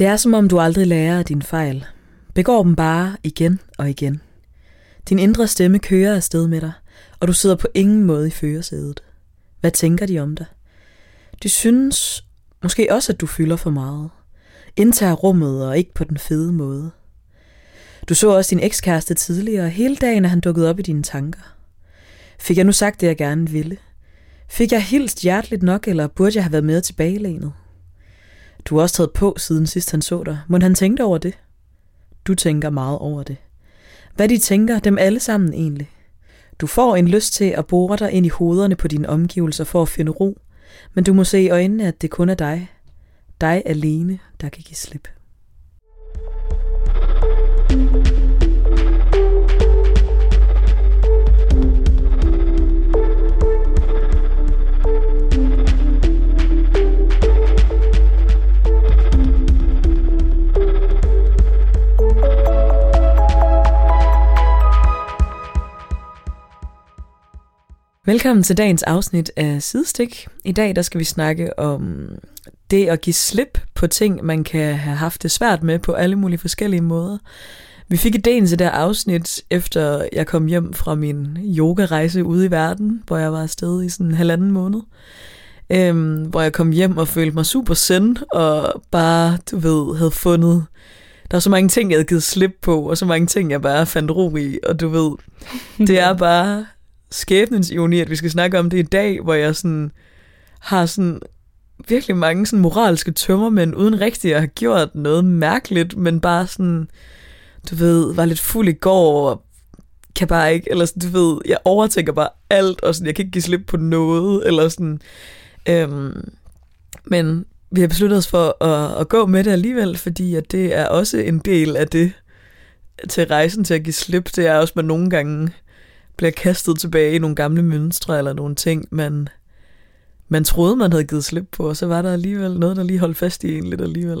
Det er som om du aldrig lærer af dine fejl. Begår dem bare igen og igen. Din indre stemme kører afsted med dig, og du sidder på ingen måde i førersædet. Hvad tænker de om dig? De synes måske også, at du fylder for meget. Indtager rummet og ikke på den fede måde. Du så også din ekskæreste tidligere, og hele dagen er han dukket op i dine tanker. Fik jeg nu sagt det, jeg gerne ville? Fik jeg hilst hjerteligt nok, eller burde jeg have været med tilbagelænet? Du har også taget på, siden sidst han så dig. Må han tænkte over det? Du tænker meget over det. Hvad de tænker, dem alle sammen egentlig. Du får en lyst til at bore dig ind i hovederne på dine omgivelser for at finde ro, men du må se i øjnene, at det kun er dig. Dig alene, der kan give slip. Velkommen til dagens afsnit af Sidestik. I dag der skal vi snakke om det at give slip på ting, man kan have haft det svært med på alle mulige forskellige måder. Vi fik idéen til det her afsnit, efter jeg kom hjem fra min yogarejse ude i verden, hvor jeg var afsted i sådan en halvanden måned. Øhm, hvor jeg kom hjem og følte mig super send, og bare, du ved, havde fundet... Der er så mange ting, jeg havde givet slip på, og så mange ting, jeg bare fandt ro i, og du ved, det er bare skæbnens ironi, at vi skal snakke om det i dag, hvor jeg sådan har sådan virkelig mange sådan moralske tømmermænd, uden rigtig at have gjort noget mærkeligt, men bare sådan, du ved, var lidt fuld i går, og kan bare ikke, eller sådan, du ved, jeg overtænker bare alt, og sådan, jeg kan ikke give slip på noget, eller sådan, øhm, men vi har besluttet os for at, at gå med det alligevel, fordi at det er også en del af det til rejsen til at give slip, det er også, at man nogle gange bliver kastet tilbage i nogle gamle mønstre eller nogle ting, man, man troede, man havde givet slip på, og så var der alligevel noget, der lige holdt fast i en lidt alligevel.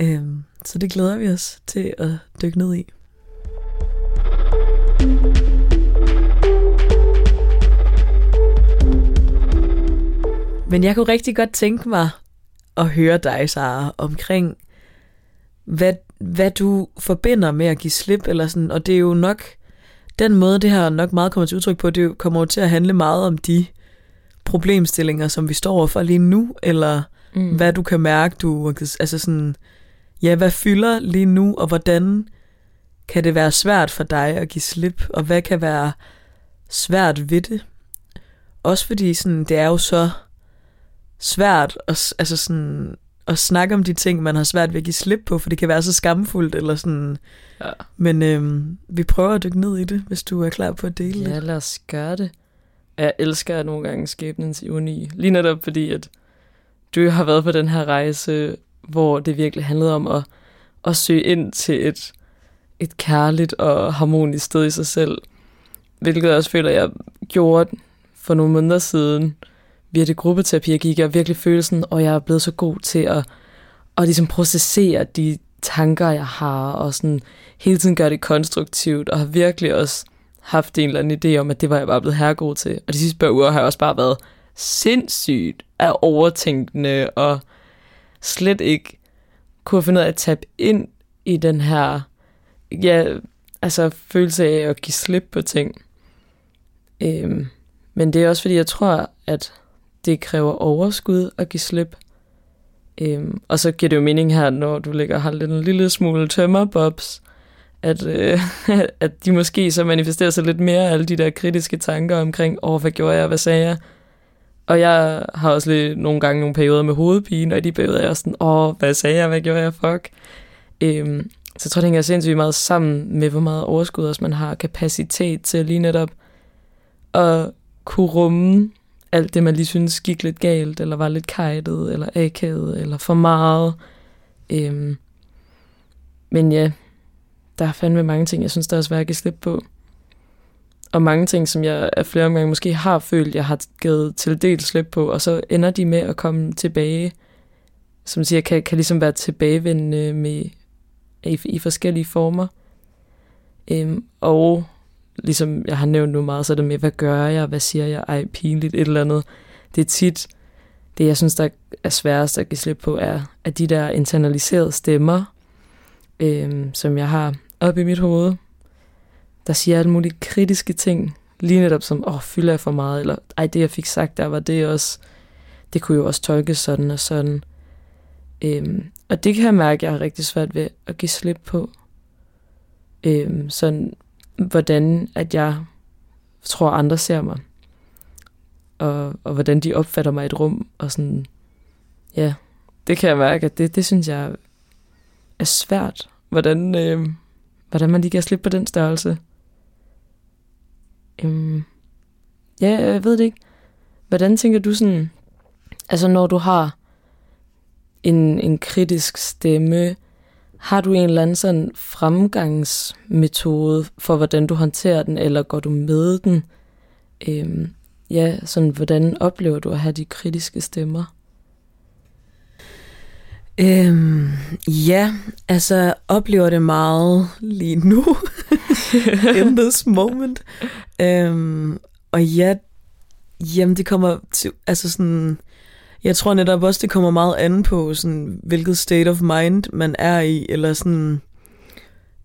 Øhm, så det glæder vi os til at dykke ned i. Men jeg kunne rigtig godt tænke mig at høre dig, Sara, omkring, hvad, hvad du forbinder med at give slip, eller sådan, og det er jo nok den måde, det her nok meget kommer til udtryk på, det kommer jo til at handle meget om de problemstillinger, som vi står overfor lige nu, eller mm. hvad du kan mærke, du, altså sådan, ja, hvad fylder lige nu, og hvordan kan det være svært for dig at give slip, og hvad kan være svært ved det? Også fordi sådan, det er jo så svært at, altså sådan, at snakke om de ting, man har svært ved at give slip på, for det kan være så skamfuldt, eller sådan, Ja. Men øhm, vi prøver at dykke ned i det, hvis du er klar på at dele det. Ja, lad os gøre det. Jeg elsker nogle gange skæbnens ironi. Lige netop fordi, at du har været på den her rejse, hvor det virkelig handlede om at, at søge ind til et, et kærligt og harmonisk sted i sig selv. Hvilket jeg også føler, jeg gjorde for nogle måneder siden via det gruppeterapi, jeg gik, jeg virkelig følelsen, og jeg er blevet så god til at, at ligesom processere de tanker, jeg har, og sådan hele tiden gøre det konstruktivt, og har virkelig også haft en eller anden idé om, at det var jeg bare blevet herregod til. Og de sidste par uger har jeg også bare været sindssygt af overtænkende, og slet ikke kunne finde ud af at tabe ind i den her ja, altså følelse af at give slip på ting. Øhm, men det er også fordi, jeg tror, at det kræver overskud at give slip. Øhm, og så giver det jo mening her, når du ligger og har en lille smule tømmerbobs, at, øh, at de måske så manifesterer sig lidt mere alle de der kritiske tanker omkring, åh, oh, hvad gjorde jeg, hvad sagde jeg? Og jeg har også lidt, nogle gange nogle perioder med hovedpine, og i de perioder er jeg sådan, åh, oh, hvad sagde jeg, hvad gjorde jeg, fuck? Øhm, så jeg tror, det hænger sindssygt meget sammen med, hvor meget overskud også man har kapacitet til lige netop at kunne rumme alt det, man lige synes gik lidt galt, eller var lidt kajtet, eller akavet, eller for meget. Øhm, men ja, der er fandme mange ting, jeg synes, der er svært at slippe på. Og mange ting, som jeg af flere omgange måske har følt, jeg har givet til del slip på, og så ender de med at komme tilbage, som siger, kan, kan ligesom være tilbagevendende med, i, i forskellige former. Øhm, og ligesom jeg har nævnt nu meget, så er det med, hvad gør jeg, hvad siger jeg, ej, pinligt, et eller andet. Det er tit, det, jeg synes, der er sværest at give slip på, er, at de der internaliserede stemmer, øh, som jeg har oppe i mit hoved, der siger alle mulige kritiske ting, lige netop som, åh, fylder jeg for meget, eller ej, det jeg fik sagt, der var det også, det kunne jo også tolkes sådan og sådan. Øhm, og det kan jeg mærke, at jeg har rigtig svært ved at give slip på. Øhm, sådan, hvordan at jeg tror, andre ser mig. Og, og hvordan de opfatter mig i et rum. Og sådan, ja, det kan jeg mærke, at det, det synes jeg er svært. Hvordan, øh, hvordan man lige kan slippe på den størrelse. Øhm, ja, jeg ved det ikke. Hvordan tænker du sådan, altså når du har en, en kritisk stemme, har du en eller anden sådan fremgangsmetode for, hvordan du håndterer den, eller går du med den? Øhm, ja, sådan hvordan oplever du at have de kritiske stemmer? Øhm, ja, altså oplever det meget lige nu, in this moment. Øhm, og ja, jamen det kommer til, altså sådan, jeg tror netop også, det kommer meget an på, sådan, hvilket state of mind man er i, eller sådan,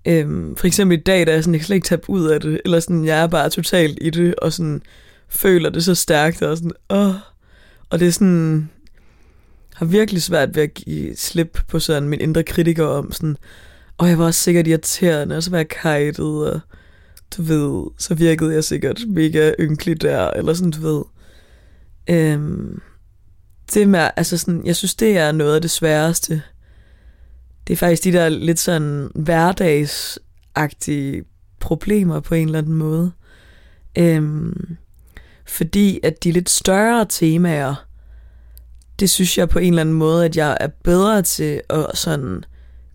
øhm, for eksempel i dag, der er sådan, jeg kan slet ikke tabe ud af det, eller sådan, jeg er bare totalt i det, og sådan, føler det så stærkt, og sådan, åh, og det er sådan, har virkelig svært ved at give slip på sådan min indre kritiker om sådan, og jeg var også sikkert irriterende, og så var jeg kajtet, og du ved, så virkede jeg sikkert mega ynkelig der, eller sådan, du ved. Øhm, det med, altså sådan, jeg synes, det er noget af det sværeste. Det er faktisk de der lidt sådan hverdagsagtige problemer på en eller anden måde. Øhm, fordi at de lidt større temaer, det synes jeg på en eller anden måde, at jeg er bedre til at sådan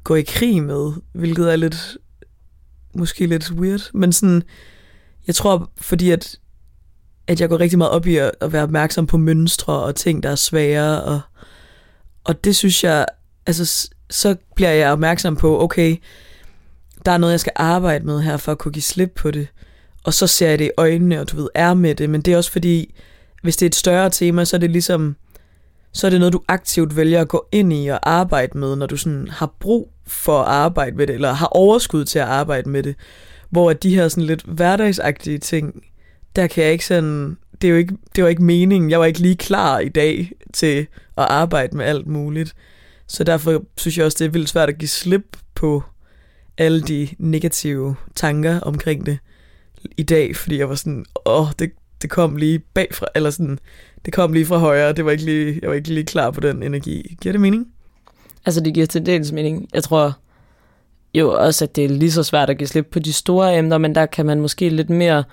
gå i krig med, hvilket er lidt, måske lidt weird, men sådan, jeg tror, fordi at, at jeg går rigtig meget op i at, at være opmærksom på mønstre og ting, der er svære, og, og det synes jeg, altså, så bliver jeg opmærksom på, okay, der er noget, jeg skal arbejde med her, for at kunne give slip på det, og så ser jeg det i øjnene, og du ved, er med det, men det er også fordi, hvis det er et større tema, så er det ligesom, så er det noget, du aktivt vælger at gå ind i og arbejde med, når du sådan har brug for at arbejde med det, eller har overskud til at arbejde med det. Hvor at de her sådan lidt hverdagsagtige ting, der kan jeg ikke sådan, det er jo ikke, det var ikke meningen, jeg var ikke lige klar i dag til at arbejde med alt muligt. Så derfor synes jeg også, det er vildt svært at give slip på alle de negative tanker omkring det i dag, fordi jeg var sådan, åh, det, det kom lige bagfra, eller sådan, det kom lige fra højre, det var ikke lige, jeg var ikke lige klar på den energi. Giver det mening? Altså, det giver til dels mening. Jeg tror jo også, at det er lige så svært at give slip på de store emner, men der kan man måske lidt mere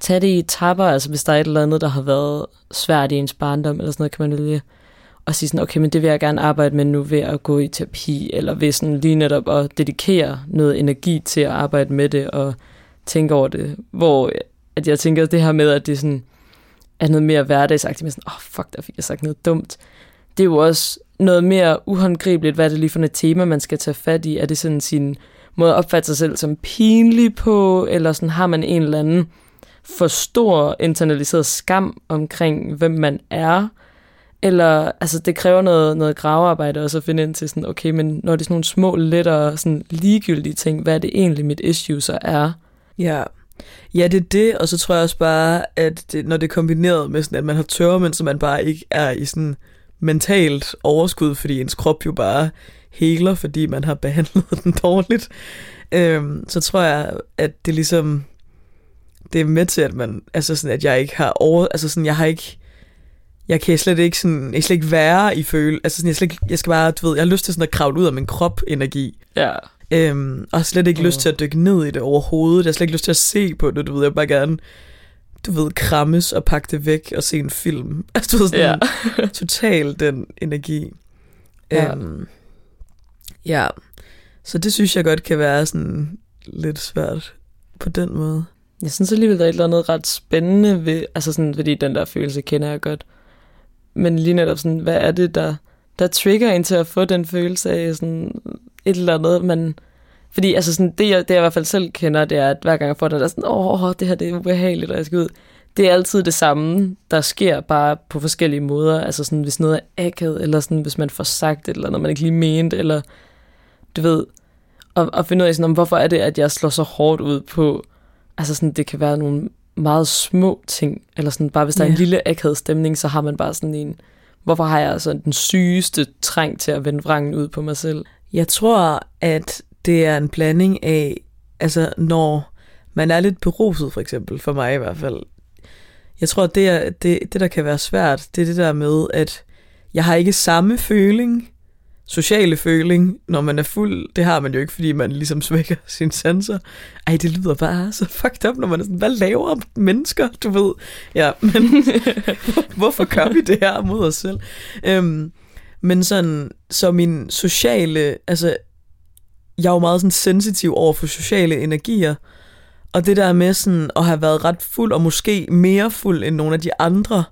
tage det i tapper. Altså, hvis der er et eller andet, der har været svært i ens barndom, eller sådan noget, kan man vælge og sige sådan, okay, men det vil jeg gerne arbejde med nu ved at gå i terapi, eller ved sådan lige netop at dedikere noget energi til at arbejde med det, og tænke over det. Hvor at jeg tænker det her med, at det sådan, er noget mere hverdagsagtigt, men sådan, åh, oh, fuck, der fik jeg sagt noget dumt. Det er jo også noget mere uhåndgribeligt, hvad er det lige for et tema, man skal tage fat i? Er det sådan sin måde at opfatte sig selv som pinlig på, eller sådan har man en eller anden for stor internaliseret skam omkring, hvem man er? Eller, altså det kræver noget, noget gravearbejde også at finde ind til sådan, okay, men når det er sådan nogle små, lettere, sådan ligegyldige ting, hvad er det egentlig mit issue så er? Ja, Ja, det er det, og så tror jeg også bare, at det, når det er kombineret med sådan, at man har tørmænd, så man bare ikke er i sådan mentalt overskud, fordi ens krop jo bare heler, fordi man har behandlet den dårligt, øhm, så tror jeg, at det ligesom, det er med til, at man, altså sådan, at jeg ikke har over, altså sådan, jeg har ikke, jeg kan slet ikke sådan, jeg slet ikke være i føle, altså sådan, jeg, slet ikke, jeg skal bare, du ved, jeg har lyst til sådan at kravle ud af min krop energi. Ja. Øhm, og har slet ikke mm. lyst til at dykke ned i det overhovedet. Jeg har slet ikke lyst til at se på det, du ved. Jeg vil bare gerne, du ved, krammes og pakke det væk og se en film. Altså, du ved, sådan ja. total den energi. Ja. Øhm, ja. Så det synes jeg godt kan være sådan lidt svært på den måde. Jeg synes alligevel, der er et eller andet ret spændende ved, altså sådan, fordi den der følelse kender jeg godt. Men lige netop sådan, hvad er det, der, der trigger en til at få den følelse af sådan, et eller andet, men fordi altså sådan, det, jeg, det, jeg i hvert fald selv kender, det er, at hver gang jeg får den der er sådan, åh, det her det er ubehageligt, og jeg skal ud. det er altid det samme, der sker bare på forskellige måder. Altså sådan, hvis noget er akavet, eller sådan, hvis man får sagt et eller andet, man ikke lige mente, eller du ved, og, og finde ud af, sådan, om, hvorfor er det, at jeg slår så hårdt ud på, altså sådan, det kan være nogle meget små ting, eller sådan bare hvis der yeah. er en lille akavet stemning, så har man bare sådan en, hvorfor har jeg altså den sygeste træng til at vende vrangen ud på mig selv? Jeg tror, at det er en blanding af, altså når man er lidt beruset for eksempel, for mig i hvert fald. Jeg tror, at det, er, det, det der kan være svært, det er det der med, at jeg har ikke samme føling, sociale føling, når man er fuld. Det har man jo ikke, fordi man ligesom svækker sin sanser. Ej, det lyder bare så fucked up, når man er sådan, hvad laver mennesker, du ved? Ja, men hvorfor gør vi det her mod os selv? Øhm, men sådan, så min sociale, altså, jeg er jo meget sådan sensitiv over for sociale energier, og det der med sådan at have været ret fuld, og måske mere fuld end nogle af de andre,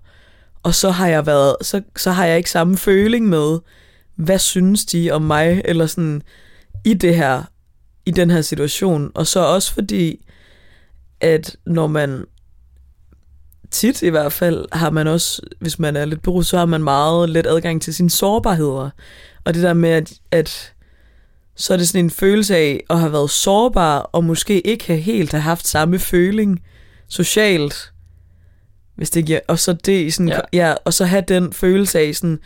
og så har jeg været, så, så har jeg ikke samme føling med, hvad synes de om mig, eller sådan i det her, i den her situation. Og så også fordi, at når man tit i hvert fald, har man også, hvis man er lidt beruset, så har man meget let adgang til sine sårbarheder. Og det der med, at, at så er det sådan en følelse af at have været sårbar, og måske ikke have helt have haft samme føling socialt, hvis det giver, og så det sådan, ja. ja. og så have den følelse af sådan,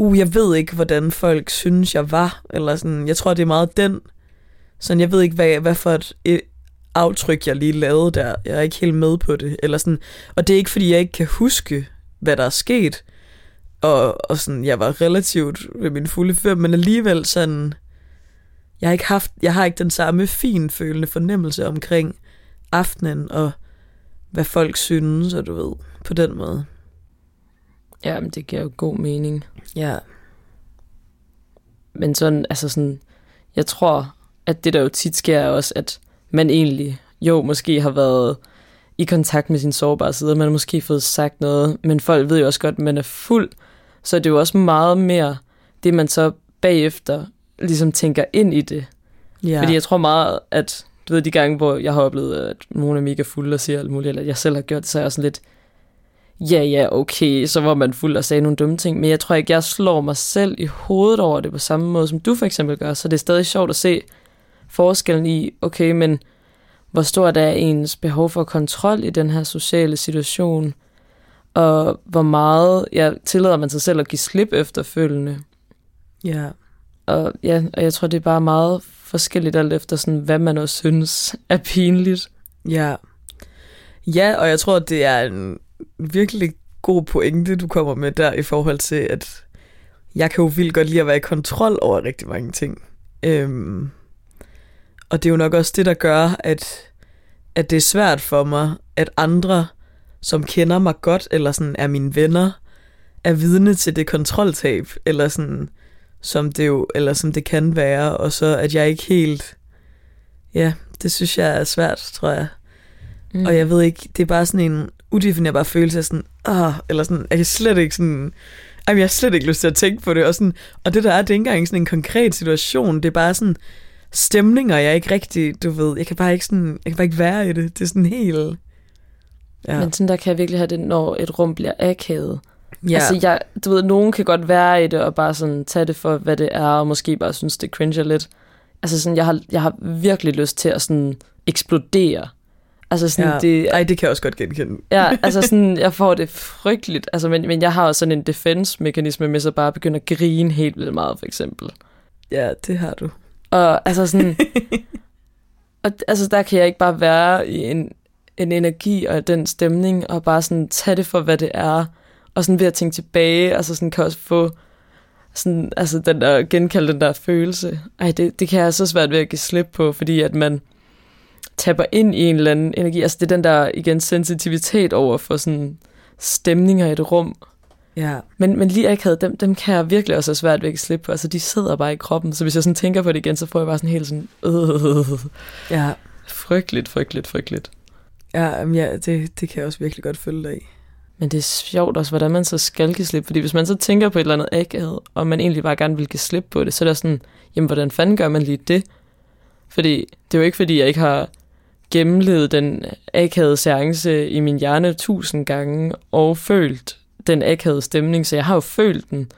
uh, jeg ved ikke, hvordan folk synes, jeg var, eller sådan, jeg tror, det er meget den, sådan, jeg ved ikke, hvad, hvad for et, et aftryk, jeg lige lavede der, jeg er ikke helt med på det, eller sådan, og det er ikke, fordi jeg ikke kan huske, hvad der er sket, og, og sådan, jeg var relativt ved min fulde fem, men alligevel sådan, jeg har ikke haft, jeg har ikke den samme fin følende fornemmelse omkring aftenen, og hvad folk synes, og du ved, på den måde. Ja, men det giver jo god mening. Ja. Men sådan, altså sådan, jeg tror, at det der jo tit sker er også, at man egentlig, jo, måske har været i kontakt med sin sårbare side, man har måske fået sagt noget, men folk ved jo også godt, at man er fuld, så det er jo også meget mere det, man så bagefter ligesom tænker ind i det. Ja. Fordi jeg tror meget, at du ved, de gange, hvor jeg har oplevet, at nogen er mega fulde og siger alt muligt, eller at jeg selv har gjort det, så er jeg sådan lidt, ja, ja, okay, så var man fuld og sagde nogle dumme ting, men jeg tror ikke, jeg slår mig selv i hovedet over det på samme måde, som du for eksempel gør, så det er stadig sjovt at se forskellen i, okay, men hvor stort er ens behov for kontrol i den her sociale situation, og hvor meget jeg tillader man sig selv at give slip efterfølgende. Ja. Og, ja, og jeg tror, det er bare meget forskelligt alt efter, sådan, hvad man også synes er pinligt. Ja. Ja, og jeg tror, det er en virkelig god pointe, du kommer med der i forhold til, at jeg kan jo vildt godt lide at være i kontrol over rigtig mange ting. Øhm, og det er jo nok også det, der gør, at, at det er svært for mig, at andre, som kender mig godt, eller sådan er mine venner, er vidne til det kontroltab, eller sådan, som det jo, eller som det kan være, og så at jeg ikke helt, ja, det synes jeg er svært, tror jeg. Mm. Og jeg ved ikke, det er bare sådan en udefinerbar følelse af sådan, ah, eller sådan, jeg kan slet ikke sådan, jamen, jeg har slet ikke lyst til at tænke på det, og, sådan, og det der er, det er ikke engang sådan en konkret situation, det er bare sådan stemninger, jeg ikke rigtig, du ved, jeg kan bare ikke sådan, jeg kan bare ikke være i det, det er sådan helt, ja. Men sådan der kan jeg virkelig have det, når et rum bliver akavet. Ja. Altså, jeg, du ved, nogen kan godt være i det, og bare sådan tage det for, hvad det er, og måske bare synes, det cringer lidt. Altså sådan, jeg har, jeg har virkelig lyst til at sådan eksplodere. Altså sådan, ja. det, Ej, det kan jeg også godt genkende. ja, altså sådan, jeg får det frygteligt. Altså, men, men jeg har også sådan en defense-mekanisme med så bare at begynde at grine helt vildt meget, for eksempel. Ja, det har du. Og altså sådan... og, altså, der kan jeg ikke bare være i en, en energi og den stemning, og bare sådan tage det for, hvad det er og sådan ved at tænke tilbage, altså sådan kan også få sådan, altså den der, genkalde den der følelse. Ej, det, det kan jeg så svært ved at give slip på, fordi at man tapper ind i en eller anden energi. Altså det er den der, igen, sensitivitet over for sådan stemninger i et rum. Ja. Men, men lige havde dem, dem kan jeg virkelig også have svært ved at slippe på. Altså de sidder bare i kroppen, så hvis jeg sådan tænker på det igen, så får jeg bare sådan helt sådan, øh, ja. frygteligt, frygteligt, frygteligt. Ja, ja det, det kan jeg også virkelig godt følge dig i. Men det er sjovt også, hvordan man så skal give slip. Fordi hvis man så tænker på et eller andet akavet, og man egentlig bare gerne vil give slip på det, så er det sådan, jamen hvordan fanden gør man lige det? Fordi det er jo ikke, fordi jeg ikke har gennemlevet den akavede seance i min hjerne tusind gange, og følt den akavede stemning, så jeg har jo følt den,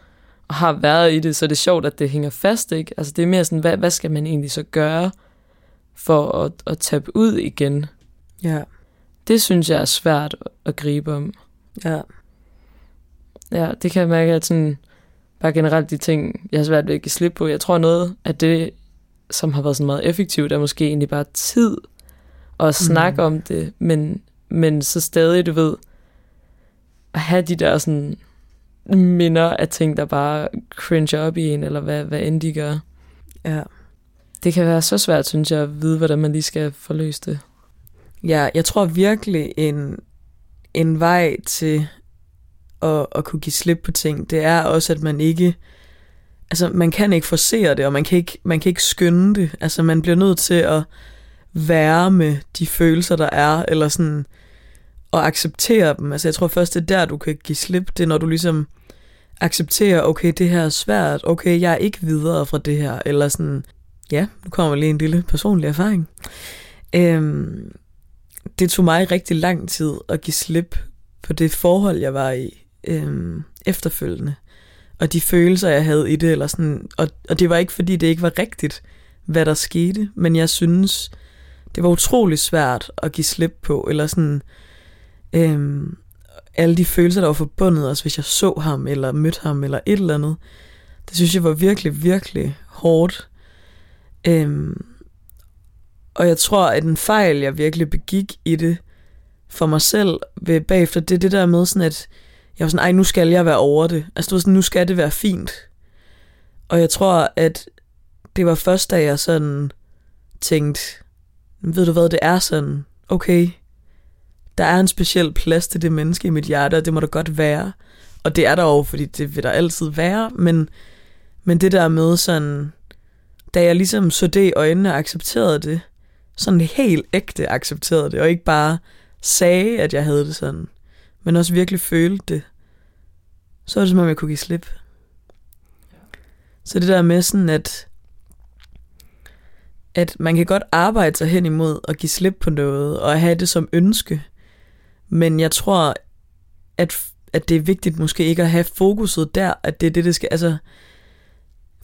og har været i det, så det er sjovt, at det hænger fast, ikke? Altså det er mere sådan, hvad, hvad skal man egentlig så gøre for at, at tabe ud igen? Ja. Det synes jeg er svært at gribe om. Ja. Ja, det kan jeg mærke, at sådan, bare generelt de ting, jeg har svært ved at give slip på. Jeg tror noget af det, som har været sådan meget effektivt, er måske egentlig bare tid at snakke mm. om det, men, men så stadig, du ved, at have de der sådan minder af ting, der bare cringe op i en, eller hvad, hvad end de gør. Ja. Det kan være så svært, synes jeg, at vide, hvordan man lige skal forløse det. Ja, jeg tror virkelig en, en vej til at, at kunne give slip på ting, det er også, at man ikke, altså man kan ikke forsere det, og man kan ikke, man kan ikke skynde det. Altså man bliver nødt til at være med de følelser, der er, eller sådan, og acceptere dem. Altså jeg tror først, det er der, du kan give slip. Det er, når du ligesom accepterer, okay, det her er svært, okay, jeg er ikke videre fra det her, eller sådan, ja, nu kommer lige en lille personlig erfaring. Øhm, det tog mig rigtig lang tid at give slip på det forhold, jeg var i øhm, efterfølgende. Og de følelser, jeg havde i det. Eller sådan, og, og det var ikke, fordi det ikke var rigtigt, hvad der skete. Men jeg synes, det var utrolig svært at give slip på. Eller sådan, øhm, alle de følelser, der var forbundet, os, hvis jeg så ham, eller mødte ham, eller et eller andet. Det synes jeg var virkelig, virkelig hårdt. Øhm, og jeg tror, at en fejl, jeg virkelig begik i det for mig selv ved bagefter, det er det der med sådan, at jeg var sådan, ej, nu skal jeg være over det. Altså, det var sådan, nu skal det være fint. Og jeg tror, at det var først, da jeg sådan tænkte, ved du hvad, det er sådan, okay, der er en speciel plads til det menneske i mit hjerte, og det må der godt være. Og det er der jo, fordi det vil der altid være, men, men det der med sådan, da jeg ligesom så det i øjnene og accepterede det, sådan helt ægte accepterede det, og ikke bare sagde, at jeg havde det sådan, men også virkelig følte det, så var det som om, jeg kunne give slip. Så det der med sådan, at, at man kan godt arbejde sig hen imod at give slip på noget, og have det som ønske, men jeg tror, at, at det er vigtigt måske ikke at have fokuset der, at det er det, det skal, altså,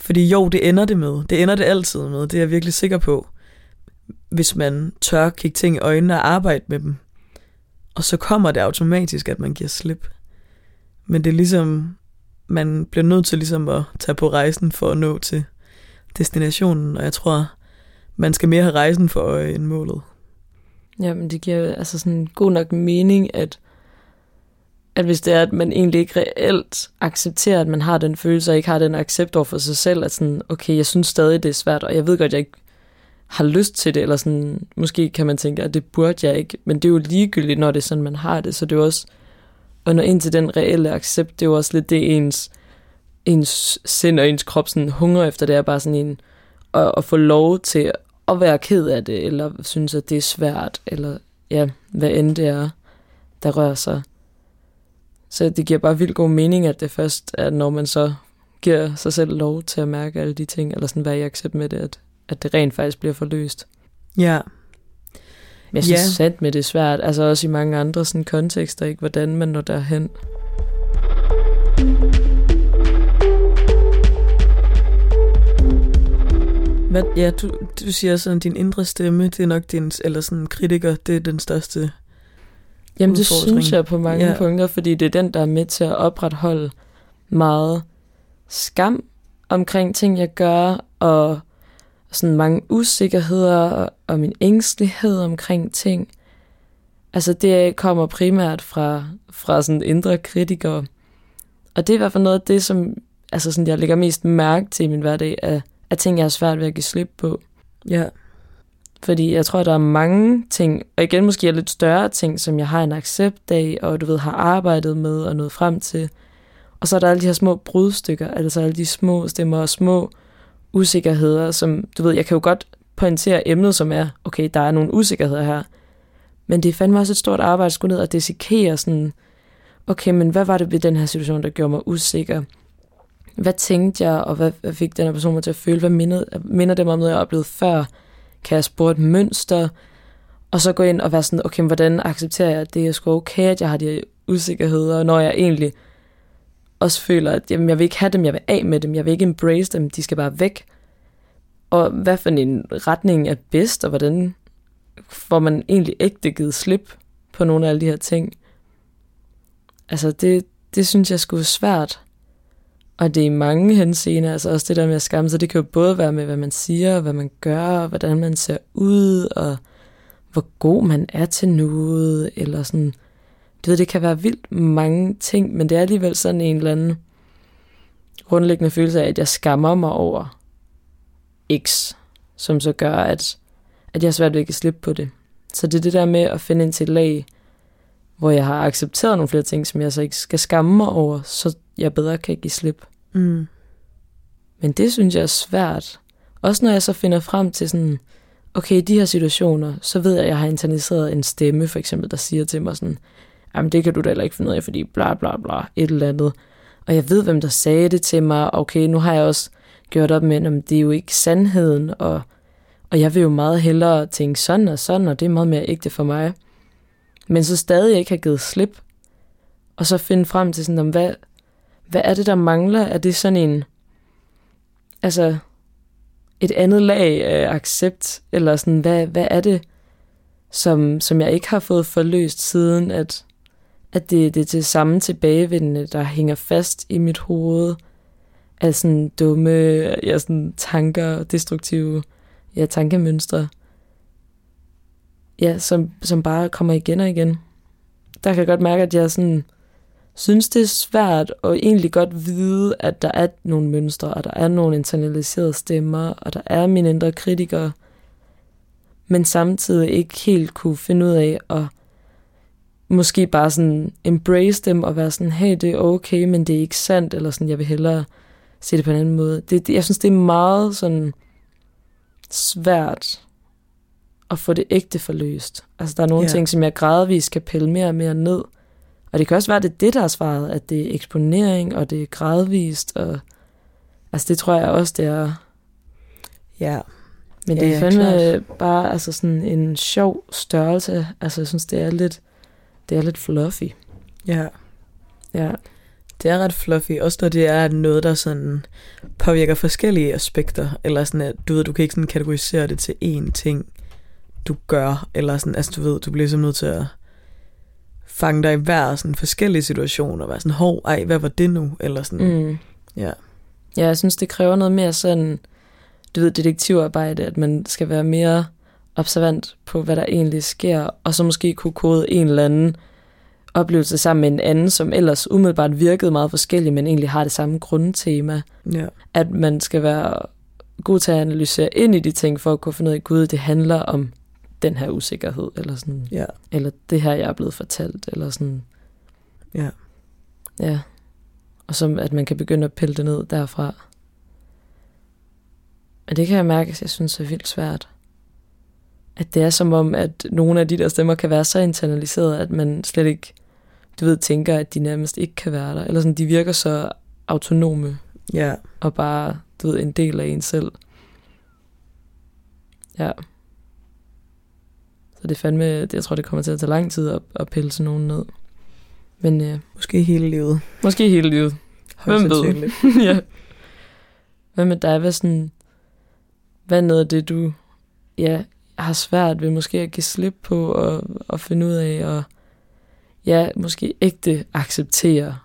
fordi jo, det ender det med. Det ender det altid med, det er jeg virkelig sikker på. Hvis man tør kigge ting i øjnene og arbejde med dem. Og så kommer det automatisk, at man giver slip. Men det er ligesom, man bliver nødt til ligesom at tage på rejsen for at nå til destinationen, og jeg tror, man skal mere have rejsen for øje end målet. Ja, men det giver altså sådan god nok mening, at, at hvis det er, at man egentlig ikke reelt accepterer, at man har den følelse, og ikke har den accept over for sig selv, at sådan, okay, jeg synes stadig, det er svært, og jeg ved godt, jeg ikke har lyst til det, eller sådan, måske kan man tænke, at det burde jeg ikke, men det er jo ligegyldigt, når det er sådan, man har det, så det er jo også, at nå ind til den reelle accept, det er jo også lidt det, ens, ens sind og ens krop sådan hunger efter, det er bare sådan en, at, at få lov til at være ked af det, eller synes, at det er svært, eller ja, hvad end det er, der rører sig. Så det giver bare vildt god mening, at det først er, når man så giver sig selv lov til at mærke alle de ting, eller sådan være i accept med det, at at det rent faktisk bliver forløst. Ja. Men jeg synes ja. sandt med det er svært, altså også i mange andre sådan kontekster, ikke hvordan man når derhen. Hvad, ja, du, du siger sådan, din indre stemme, det er nok din, eller sådan kritiker, det er den største Jamen det synes jeg på mange ja. punkter, fordi det er den, der er med til at opretholde meget skam omkring ting, jeg gør, og sådan mange usikkerheder og min ængstelighed omkring ting. Altså det kommer primært fra, fra sådan indre kritikere. Og det er i hvert fald noget af det, som altså sådan, jeg lægger mest mærke til i min hverdag, af, af ting, jeg har svært ved at give slip på. Ja. Fordi jeg tror, der er mange ting, og igen måske er lidt større ting, som jeg har en accept af, og du ved, har arbejdet med og nået frem til. Og så er der alle de her små brudstykker, altså alle de små stemmer og små usikkerheder, som, du ved, jeg kan jo godt pointere emnet, som er, okay, der er nogle usikkerheder her, men det er fandme også et stort arbejde at skulle ned og desikere sådan, okay, men hvad var det ved den her situation, der gjorde mig usikker? Hvad tænkte jeg, og hvad, hvad fik den her person mig til at føle? Hvad minder, minder det mig om noget, jeg oplevede før? Kan jeg spore et mønster? Og så gå ind og være sådan, okay, hvordan accepterer jeg, at det er sgu okay, at jeg har de usikkerheder, når jeg egentlig også føler, at jamen, jeg vil ikke have dem, jeg vil af med dem, jeg vil ikke embrace dem, de skal bare væk. Og hvad for en retning er bedst, og hvordan får man egentlig ægte givet slip på nogle af alle de her ting. Altså det, det synes jeg skulle svært. Og det er i mange henseender, altså også det der med at skamme sig, det kan jo både være med, hvad man siger, hvad man gør, og hvordan man ser ud, og hvor god man er til noget, eller sådan, du ved, det kan være vildt mange ting, men det er alligevel sådan en eller anden grundlæggende følelse af, at jeg skammer mig over X, som så gør, at, at jeg er svært ved at slippe på det. Så det er det der med at finde ind til et lag, hvor jeg har accepteret nogle flere ting, som jeg så ikke skal skamme mig over, så jeg bedre kan give slip. Mm. Men det synes jeg er svært. Også når jeg så finder frem til sådan, okay, i de her situationer, så ved jeg, at jeg har internaliseret en stemme, for eksempel, der siger til mig sådan, jamen det kan du da heller ikke finde ud af, fordi bla bla bla, et eller andet. Og jeg ved, hvem der sagde det til mig, okay, nu har jeg også gjort op med, at det er jo ikke sandheden, og, og jeg vil jo meget hellere tænke sådan og sådan, og det er meget mere ægte for mig. Men så stadig ikke har givet slip, og så finde frem til sådan, hvad, hvad er det, der mangler? Er det sådan en, altså, et andet lag af accept, eller sådan, hvad, hvad er det, som, som jeg ikke har fået forløst siden, at, at det, det er det samme tilbagevendende, der hænger fast i mit hoved, af sådan dumme ja, sådan tanker, destruktive ja, tankemønstre, ja, som, som bare kommer igen og igen. Der kan jeg godt mærke, at jeg sådan, synes, det er svært at egentlig godt vide, at der er nogle mønstre, og der er nogle internaliserede stemmer, og der er mine indre kritikere, men samtidig ikke helt kunne finde ud af at måske bare sådan embrace dem og være sådan, hey, det er okay, men det er ikke sandt, eller sådan, jeg vil hellere se det på en anden måde. Det, det, jeg synes, det er meget sådan svært at få det ægte forløst. Altså, der er nogle yeah. ting, som jeg gradvist kan pille mere og mere ned. Og det kan også være, at det er det, der er svaret, at det er eksponering, og det er gradvist, og altså, det tror jeg også, det er. Ja. Men det ja, er fandme klart. bare altså sådan en sjov størrelse. Altså, jeg synes, det er lidt, det er lidt fluffy. Ja. Ja. Det er ret fluffy, også når det er noget, der sådan påvirker forskellige aspekter, eller sådan, at du ved, du kan ikke sådan kategorisere det til én ting, du gør, eller sådan, altså du ved, du bliver simpelthen nødt til at fange dig i hver sådan forskellige situationer, og være sådan, hov, ej, hvad var det nu, eller sådan, Mm. ja. Ja, jeg synes, det kræver noget mere sådan, du ved, detektivarbejde, at man skal være mere observant på, hvad der egentlig sker, og så måske kunne kode en eller anden oplevelse sammen med en anden, som ellers umiddelbart virkede meget forskellig, men egentlig har det samme grundtema. Ja. At man skal være god til at analysere ind i de ting, for at kunne finde ud af, gud, det handler om den her usikkerhed, eller sådan, Ja. eller det her, jeg er blevet fortalt, eller sådan, Ja. ja. Og så at man kan begynde at pille det ned derfra. Men det kan jeg mærke, at jeg synes er vildt svært. At det er som om, at nogle af de der stemmer kan være så internaliseret, at man slet ikke, du ved, tænker, at de nærmest ikke kan være der. Eller sådan, de virker så autonome Ja. og bare, du ved, en del af en selv. Ja. Så det er fandme, jeg tror, det kommer til at tage lang tid at, at pille sådan nogen ned. Men øh, Måske hele livet. måske hele livet. Højst Hvem ved? sandsynligt. ja. Hvad med dig? Hvad, sådan, hvad er noget af det, du ja, har svært ved måske at give slip på og, og finde ud af og ja, måske ægte acceptere?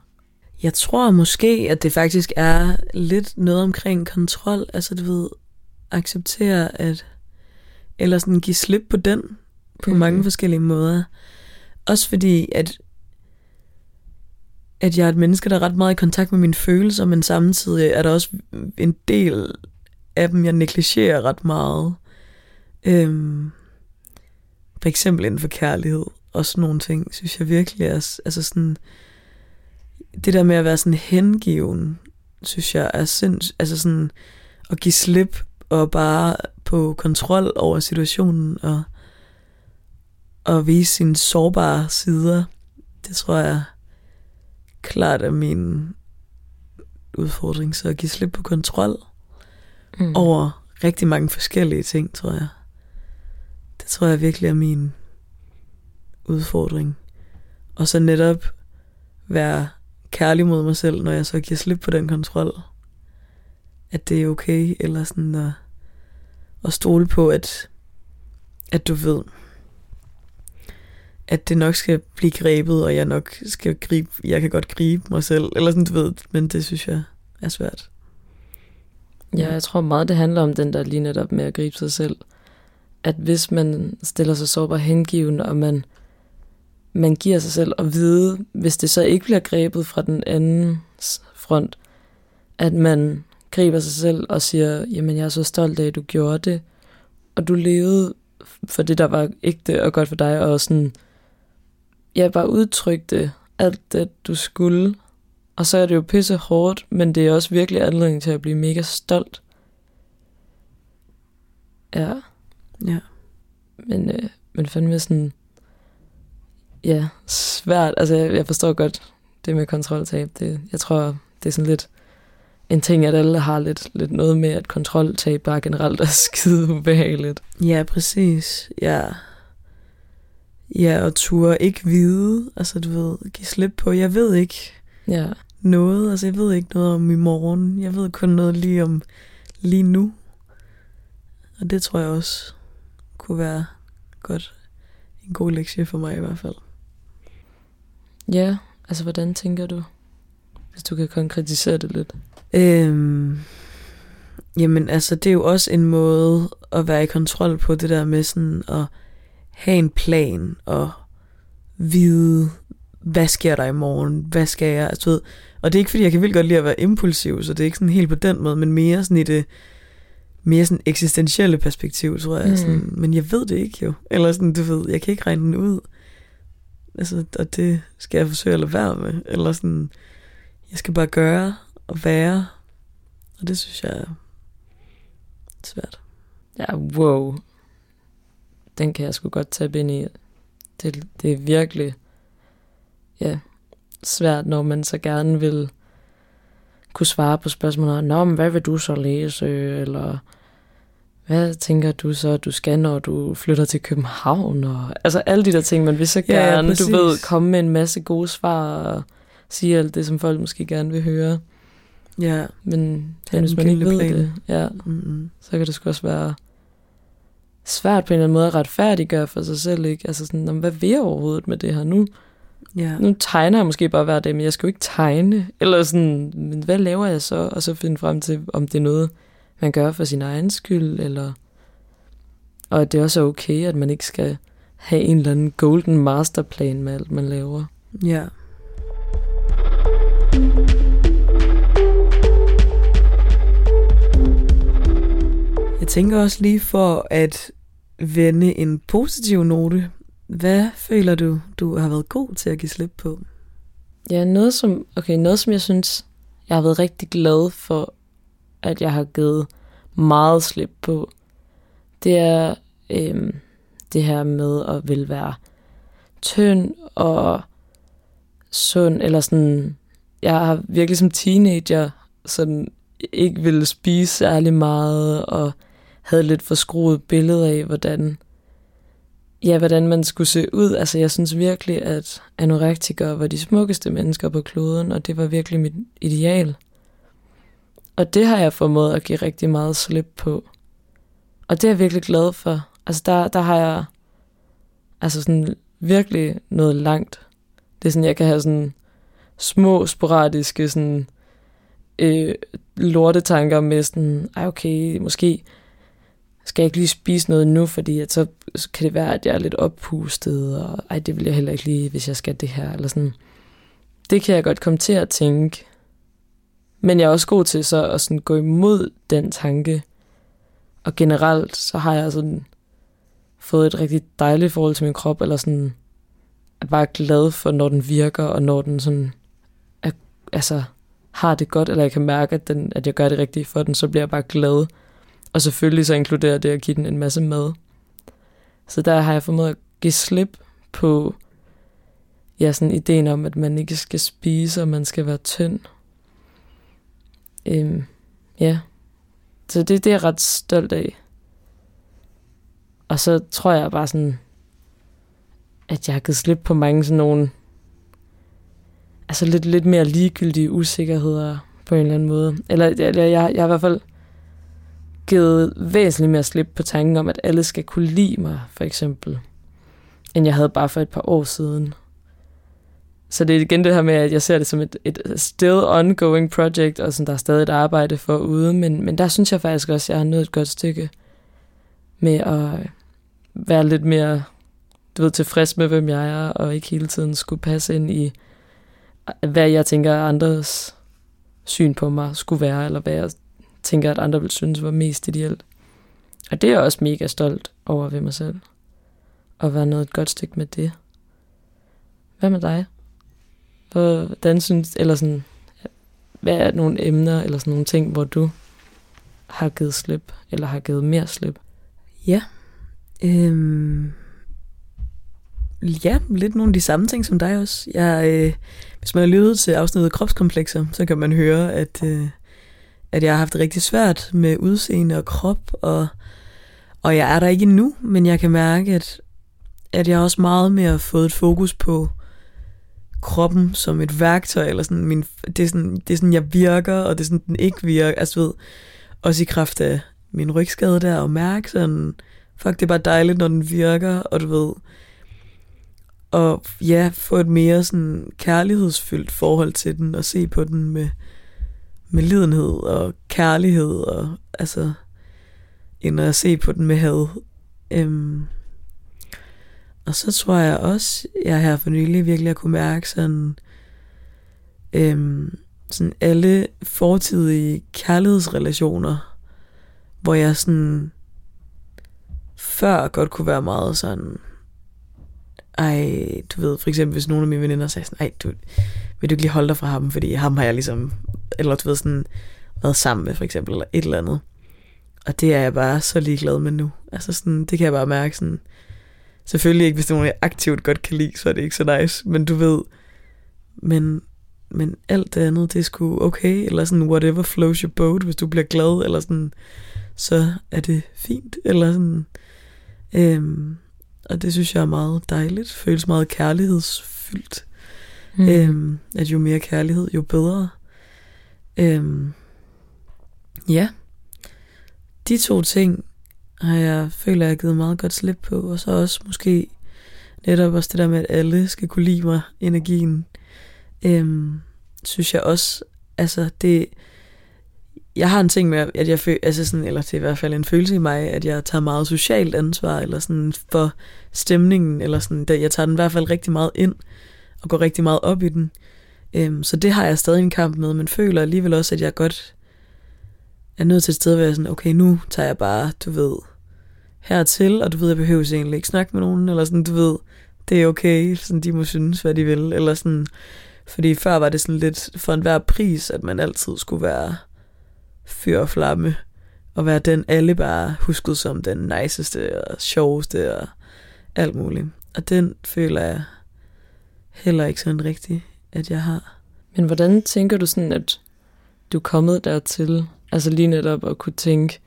Jeg tror måske, at det faktisk er lidt noget omkring kontrol. Altså, du ved, acceptere at... Eller sådan give slip på den på mm. mange forskellige måder. Også fordi, at at jeg er et menneske, der er ret meget i kontakt med mine følelser, men samtidig er der også en del af dem, jeg negligerer ret meget. Øhm, for eksempel inden for kærlighed og sådan nogle ting, synes jeg virkelig er, altså sådan, det der med at være sådan hengiven, synes jeg er sinds, altså sådan, at give slip og bare på kontrol over situationen og, og vise sine sårbare sider, det tror jeg klart er min udfordring, så at give slip på kontrol Mm. over rigtig mange forskellige ting, tror jeg. Det tror jeg virkelig er min udfordring. Og så netop være kærlig mod mig selv, når jeg så giver slip på den kontrol. At det er okay, eller sådan at, at stole på, at, at du ved, at det nok skal blive grebet, og jeg nok skal gribe, jeg kan godt gribe mig selv, eller sådan, du ved, men det synes jeg er svært. Ja, jeg tror meget, det handler om den der lige netop med at gribe sig selv. At hvis man stiller sig sårbar hengiven, og man, man giver sig selv at vide, hvis det så ikke bliver grebet fra den anden front, at man griber sig selv og siger, jamen jeg er så stolt af, at du gjorde det, og du levede for det, der var ægte og godt for dig, og sådan, jeg bare udtrykte alt det, du skulle, og så er det jo pisse hårdt, men det er også virkelig anledning til at blive mega stolt. Ja. Ja. Men, øh, men fandme sådan, ja, svært. Altså, jeg, jeg forstår godt det med kontroltab. Det, jeg tror, det er sådan lidt en ting, at alle har lidt, lidt noget med, at kontroltab bare generelt er skide ubehageligt. Ja, præcis. Ja. Ja, og turde ikke vide, altså du ved, give slip på, jeg ved ikke Ja, noget, altså jeg ved ikke noget om i morgen, jeg ved kun noget lige om lige nu. Og det tror jeg også kunne være godt, en god lektie for mig i hvert fald. ja. Altså, hvordan tænker du? Hvis du kan konkretisere det lidt. Øhm, jamen altså, det er jo også en måde at være i kontrol på det der med sådan at have en plan og vide, hvad sker der i morgen, hvad skal jeg, altså, ved, og det er ikke fordi, jeg kan vildt godt lide at være impulsiv, så det er ikke sådan helt på den måde, men mere sådan i det mere sådan eksistentielle perspektiv, tror jeg. Mm. Sådan, men jeg ved det ikke jo. Eller sådan, du ved, jeg kan ikke regne den ud. Altså, og det skal jeg forsøge at lade være med. Eller sådan, jeg skal bare gøre og være. Og det synes jeg er svært. Ja, wow. Den kan jeg sgu godt tage ind i. Det, det er virkelig ja, svært, når man så gerne vil kunne svare på spørgsmålet, Nå, men hvad vil du så læse? Eller hvad tænker du så, du skal, når du flytter til København? Og, altså alle de der ting, man vil så Ja, ja, gerne, du præcis. ved, komme med en masse gode svar og sige alt det, som folk måske gerne vil høre. Ja. Men, Ja, men hvis man ikke ved plan. det, ja, Mm-hmm. så kan det sgu også være svært på en eller anden måde at retfærdiggøre for sig selv, ikke? Altså sådan, "Nå, men hvad vil jeg overhovedet med det her nu? Ja. Nu tegner jeg måske bare hver dag, men jeg skal jo ikke tegne. Eller sådan, men hvad laver jeg så? Og så finde frem til, om det er noget, man gør for sin egen skyld, eller... Og at det også er okay, at man ikke skal have en eller anden golden masterplan med alt, man laver. Ja. Jeg tænker også lige for at vende en positiv note. Hvad føler du, du har været god til at give slip på? Ja, noget som, okay, noget som jeg synes, jeg har været rigtig glad for, at jeg har givet meget slip på, det er øhm, det her med at vil være tynd og sund, eller sådan, jeg har virkelig som teenager sådan ikke ville spise særlig meget, og havde lidt for skruet billede af, hvordan ja, hvordan man skulle se ud. Altså, jeg synes virkelig, at anorektikere var de smukkeste mennesker på kloden, og det var virkelig mit ideal. Og det har jeg formået at give rigtig meget slip på. Og det er jeg virkelig glad for. Altså, der, der har jeg altså sådan virkelig noget langt. Det er sådan, jeg kan have sådan små, sporadiske sådan, øh, lortetanker med sådan, ej okay, måske skal jeg ikke lige spise noget nu, fordi at så kan det være, at jeg er lidt oppustet, og ej, det vil jeg heller ikke lige, hvis jeg skal det her, eller sådan. Det kan jeg godt komme til at tænke. Men jeg er også god til så at sådan gå imod den tanke. Og generelt, så har jeg sådan fået et rigtig dejligt forhold til min krop, eller sådan, er bare glad for, når den virker, og når den sådan, er, altså, har det godt, eller jeg kan mærke, at, den, at jeg gør det rigtigt for den, så bliver jeg bare glad. Og selvfølgelig så inkluderer det at give den en masse mad. Så der har jeg formået at give slip på ja, sådan ideen om, at man ikke skal spise, og man skal være tynd. Øhm, ja. Så det, det er jeg ret stolt af. Og så tror jeg bare sådan, at jeg har givet slip på mange sådan nogle, altså lidt, lidt mere ligegyldige usikkerheder på en eller anden måde. Eller, eller jeg, jeg har i hvert fald givet væsentligt mere slip på tanken om, at alle skal kunne lide mig, for eksempel, end jeg havde bare for et par år siden. Så det er igen det her med, at jeg ser det som et, et still ongoing project, og sådan, der er stadig et arbejde for ude, men, men der synes jeg faktisk også, at jeg har nået et godt stykke med at være lidt mere du ved, tilfreds med, hvem jeg er, og ikke hele tiden skulle passe ind i, hvad jeg tænker, andres syn på mig skulle være, eller hvad jeg tænker, at andre vil synes var mest ideelt. Og det er jeg også mega stolt over ved mig selv. At være noget et godt stykke med det. Hvad med dig? Hvordan synes, eller sådan, hvad er nogle emner, eller sådan nogle ting, hvor du har givet slip, eller har givet mere slip? Ja. Øhm, ja, lidt nogle af de samme ting som dig også. Jeg, øh, hvis man har lyttet til afsnittet kropskomplekser, så kan man høre, at, øh, at jeg har haft det rigtig svært med udseende og krop, og, og jeg er der ikke endnu, men jeg kan mærke, at, at jeg også meget mere fået et fokus på kroppen som et værktøj, eller sådan, min, det, er sådan, det er sådan, jeg virker, og det er sådan, den ikke virker. Altså, ved, også i kraft af min rygskade der, og mærke sådan, fuck, det er bare dejligt, når den virker, og du ved, og ja, få et mere sådan kærlighedsfyldt forhold til den, og se på den med, med lidenhed og kærlighed, og altså, end at se på den med had. Øhm, og så tror jeg også, jeg her for nylig virkelig har kunne mærke sådan, øhm, sådan alle fortidige kærlighedsrelationer, hvor jeg sådan før godt kunne være meget sådan, ej, du ved, for eksempel hvis nogle af mine veninder sagde sådan, ej, du, vil du ikke lige holde dig fra ham, fordi ham har jeg ligesom, eller du ved sådan, været sammen med for eksempel, eller et eller andet. Og det er jeg bare så ligeglad med nu. Altså sådan, det kan jeg bare mærke sådan, selvfølgelig ikke, hvis det er nogen, jeg aktivt godt kan lide, så er det ikke så nice, men du ved, men, men alt det andet, det er sgu okay, eller sådan, whatever flows your boat, hvis du bliver glad, eller sådan, så er det fint, eller sådan, øhm, og det synes jeg er meget dejligt. Føles meget kærlighedsfyldt. Mm. Øhm, at jo mere kærlighed, jo bedre. Øhm, ja. De to ting har jeg føler, jeg har givet meget godt slip på. Og så også måske netop også det der med, at alle skal kunne lide mig, energien. Øhm, synes jeg også, altså det, jeg har en ting med, at jeg føler, altså sådan, eller det er i hvert fald en følelse i mig, at jeg tager meget socialt ansvar, eller sådan for stemningen, eller sådan, jeg tager den i hvert fald rigtig meget ind, og går rigtig meget op i den. Øhm, så det har jeg stadig en kamp med, men føler alligevel også, at jeg godt er nødt til et sted, hvor jeg er sådan, okay, nu tager jeg bare, du ved, hertil, og du ved, jeg behøver egentlig ikke snakke med nogen, eller sådan, du ved, det er okay, sådan, de må synes, hvad de vil, eller sådan, fordi før var det sådan lidt for enhver pris, at man altid skulle være fyr og flamme, og være den, alle bare huskede som den niceste og sjoveste og alt muligt. Og den føler jeg heller ikke sådan rigtig at jeg har. Men hvordan tænker du sådan, at du er kommet dertil, altså lige netop at kunne tænke,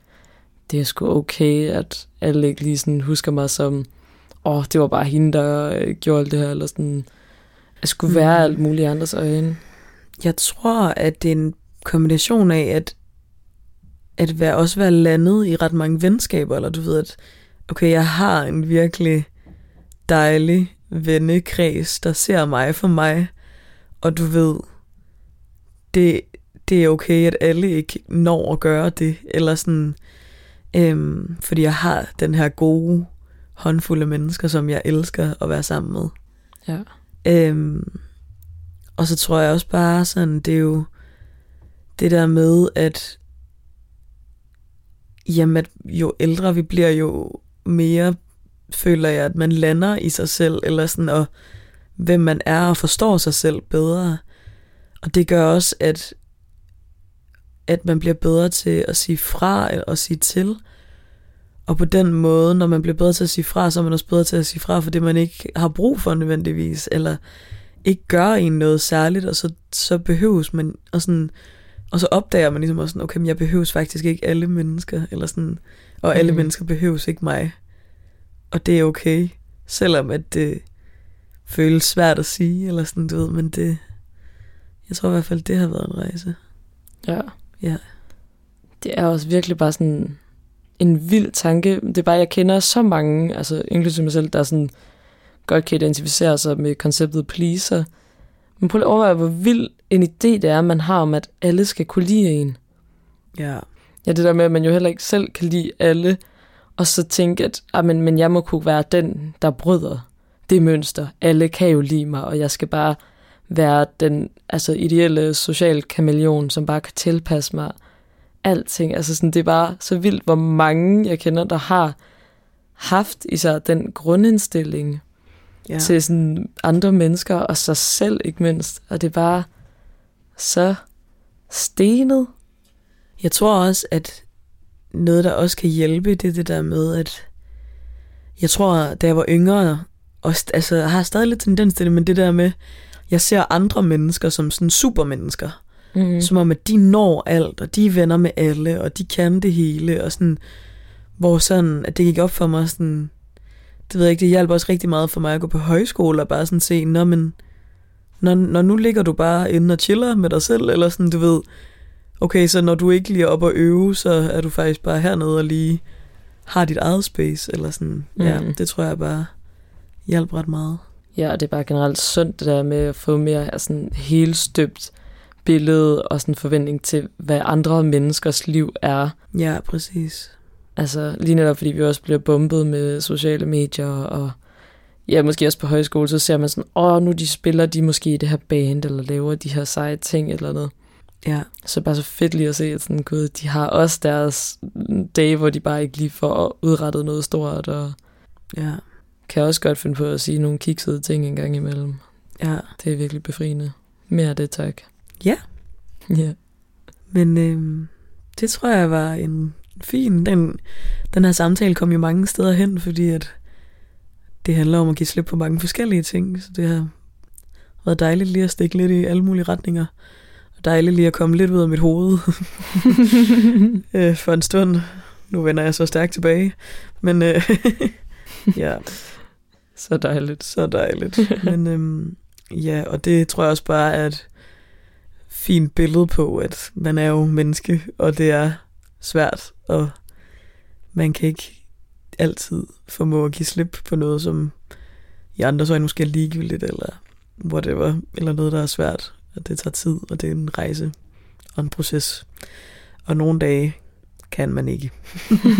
det er sgu okay, at alle ikke lige sådan husker mig som, åh, oh, det var bare hende, der øh, gjorde alt det her, eller sådan, at skulle være mm. alt muligt i andres øjne? Jeg tror, at det er en kombination af, at at være, også være landet i ret mange venskaber, eller du ved, at okay, jeg har en virkelig dejlig vennekreds, der ser mig for mig, og du ved, det, det er okay, at alle ikke når at gøre det, eller sådan, øhm, fordi jeg har den her gode håndfulde mennesker, som jeg elsker at være sammen med. Ja. Øhm, og så tror jeg også bare sådan, det er jo det der med, at jamen, at jo ældre vi bliver, jo mere føler jeg, at man lander i sig selv, eller sådan, og hvem man er, og forstår sig selv bedre. Og det gør også, at, at man bliver bedre til at sige fra og sige til. Og på den måde, når man bliver bedre til at sige fra, så er man også bedre til at sige fra, for det man ikke har brug for nødvendigvis, eller ikke gør en noget særligt, og så, så behøves man, og sådan, og så opdager man ligesom også sådan, okay, men jeg behøves faktisk ikke alle mennesker, eller sådan, og alle mm. mennesker behøves ikke mig. og det er okay, selvom at det føles svært at sige, eller sådan, du ved, men det, jeg tror i hvert fald, det har været en rejse. Ja. Ja. Det er også virkelig bare sådan en vild tanke. Det er bare, jeg kender så mange, altså inklusive mig selv, der sådan godt kan identificere sig med konceptet pleaser. Men prøv at overveje, hvor vild en idé det er, man har om, at alle skal kunne lide en. Ja. Ja, det der med, at man jo heller ikke selv kan lide alle, og så tænke, at ah, men, men jeg må kunne være den, der bryder det mønster. Alle kan jo lide mig, og jeg skal bare være den altså, ideelle social kameleon, som bare kan tilpasse mig alting. Altså sådan, det er bare så vildt, hvor mange jeg kender, der har haft især den grundindstilling ja. til sådan andre mennesker, og sig selv ikke mindst. Og det er bare så stenet. Jeg tror også, at noget, der også kan hjælpe, det er det der med, at jeg tror, da jeg var yngre, og altså, jeg har stadig lidt tendens til det, men det der med, jeg ser andre mennesker som sådan supermennesker. Mm. Som om, at de når alt, og de er venner med alle, og de kan det hele, og sådan, hvor sådan, at det gik op for mig sådan, det ved jeg ikke, det hjalp også rigtig meget for mig at gå på højskole, og bare sådan se, nå, men, når, når nu ligger du bare inde og chiller med dig selv, eller sådan, du ved, okay, så når du ikke lige er op og øve, så er du faktisk bare hernede og lige har dit eget space, eller sådan, mm. ja, det tror jeg bare hjalp ret meget. Ja, og det er bare generelt sundt det der med at få mere sådan helt støbt billede og sådan forventning til, hvad andre menneskers liv er. Ja, præcis. Altså lige netop, fordi vi også bliver bumpet med sociale medier, og ja, måske også på højskole, så ser man sådan, åh, nu de spiller de måske i det her band, eller laver de her seje ting, eller noget. Ja. Så bare så fedt lige at se, at sådan, gud, de har også deres dage, hvor de bare ikke lige får udrettet noget stort, og ja. Kan også godt finde på at sige nogle kiksede ting en gang imellem. Ja. Det er virkelig befriende. Mere af det, tak. Ja. Ja. Men øh, det tror jeg var en fin... Den, den her samtale kom jo mange steder hen, fordi at det handler om at give slip på mange forskellige ting. Så det har været dejligt lige at stikke lidt i alle mulige retninger. Og dejligt lige at komme lidt ud af mit hoved øh, for en stund. Nu vender jeg så stærkt tilbage. Men øh, ja. Så dejligt. Så dejligt. Men øh, ja, og det tror jeg også bare er et fint billede på, at man er jo menneske, og det er svært, og man kan ikke altid formå at give slip på noget, som i andre så er måske ligegyldigt, eller whatever, eller noget, der er svært, og det tager tid, og det er en rejse og en proces. Og nogle dage kan man ikke.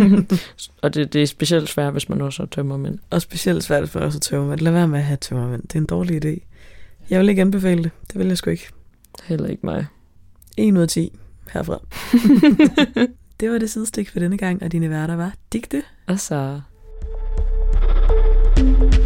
og det, det er specielt svært, hvis man også har tømmermænd. Og specielt svært, hvis man også har tømmermænd. Lad være med at have tømmermænd. Det er en dårlig idé. Jeg vil ikke anbefale det. Det vil jeg sgu ikke. Heller ikke mig. 1 ud af 10 herfra. det var det sidestik for denne gang, og dine værter var Digte og Sara. thank you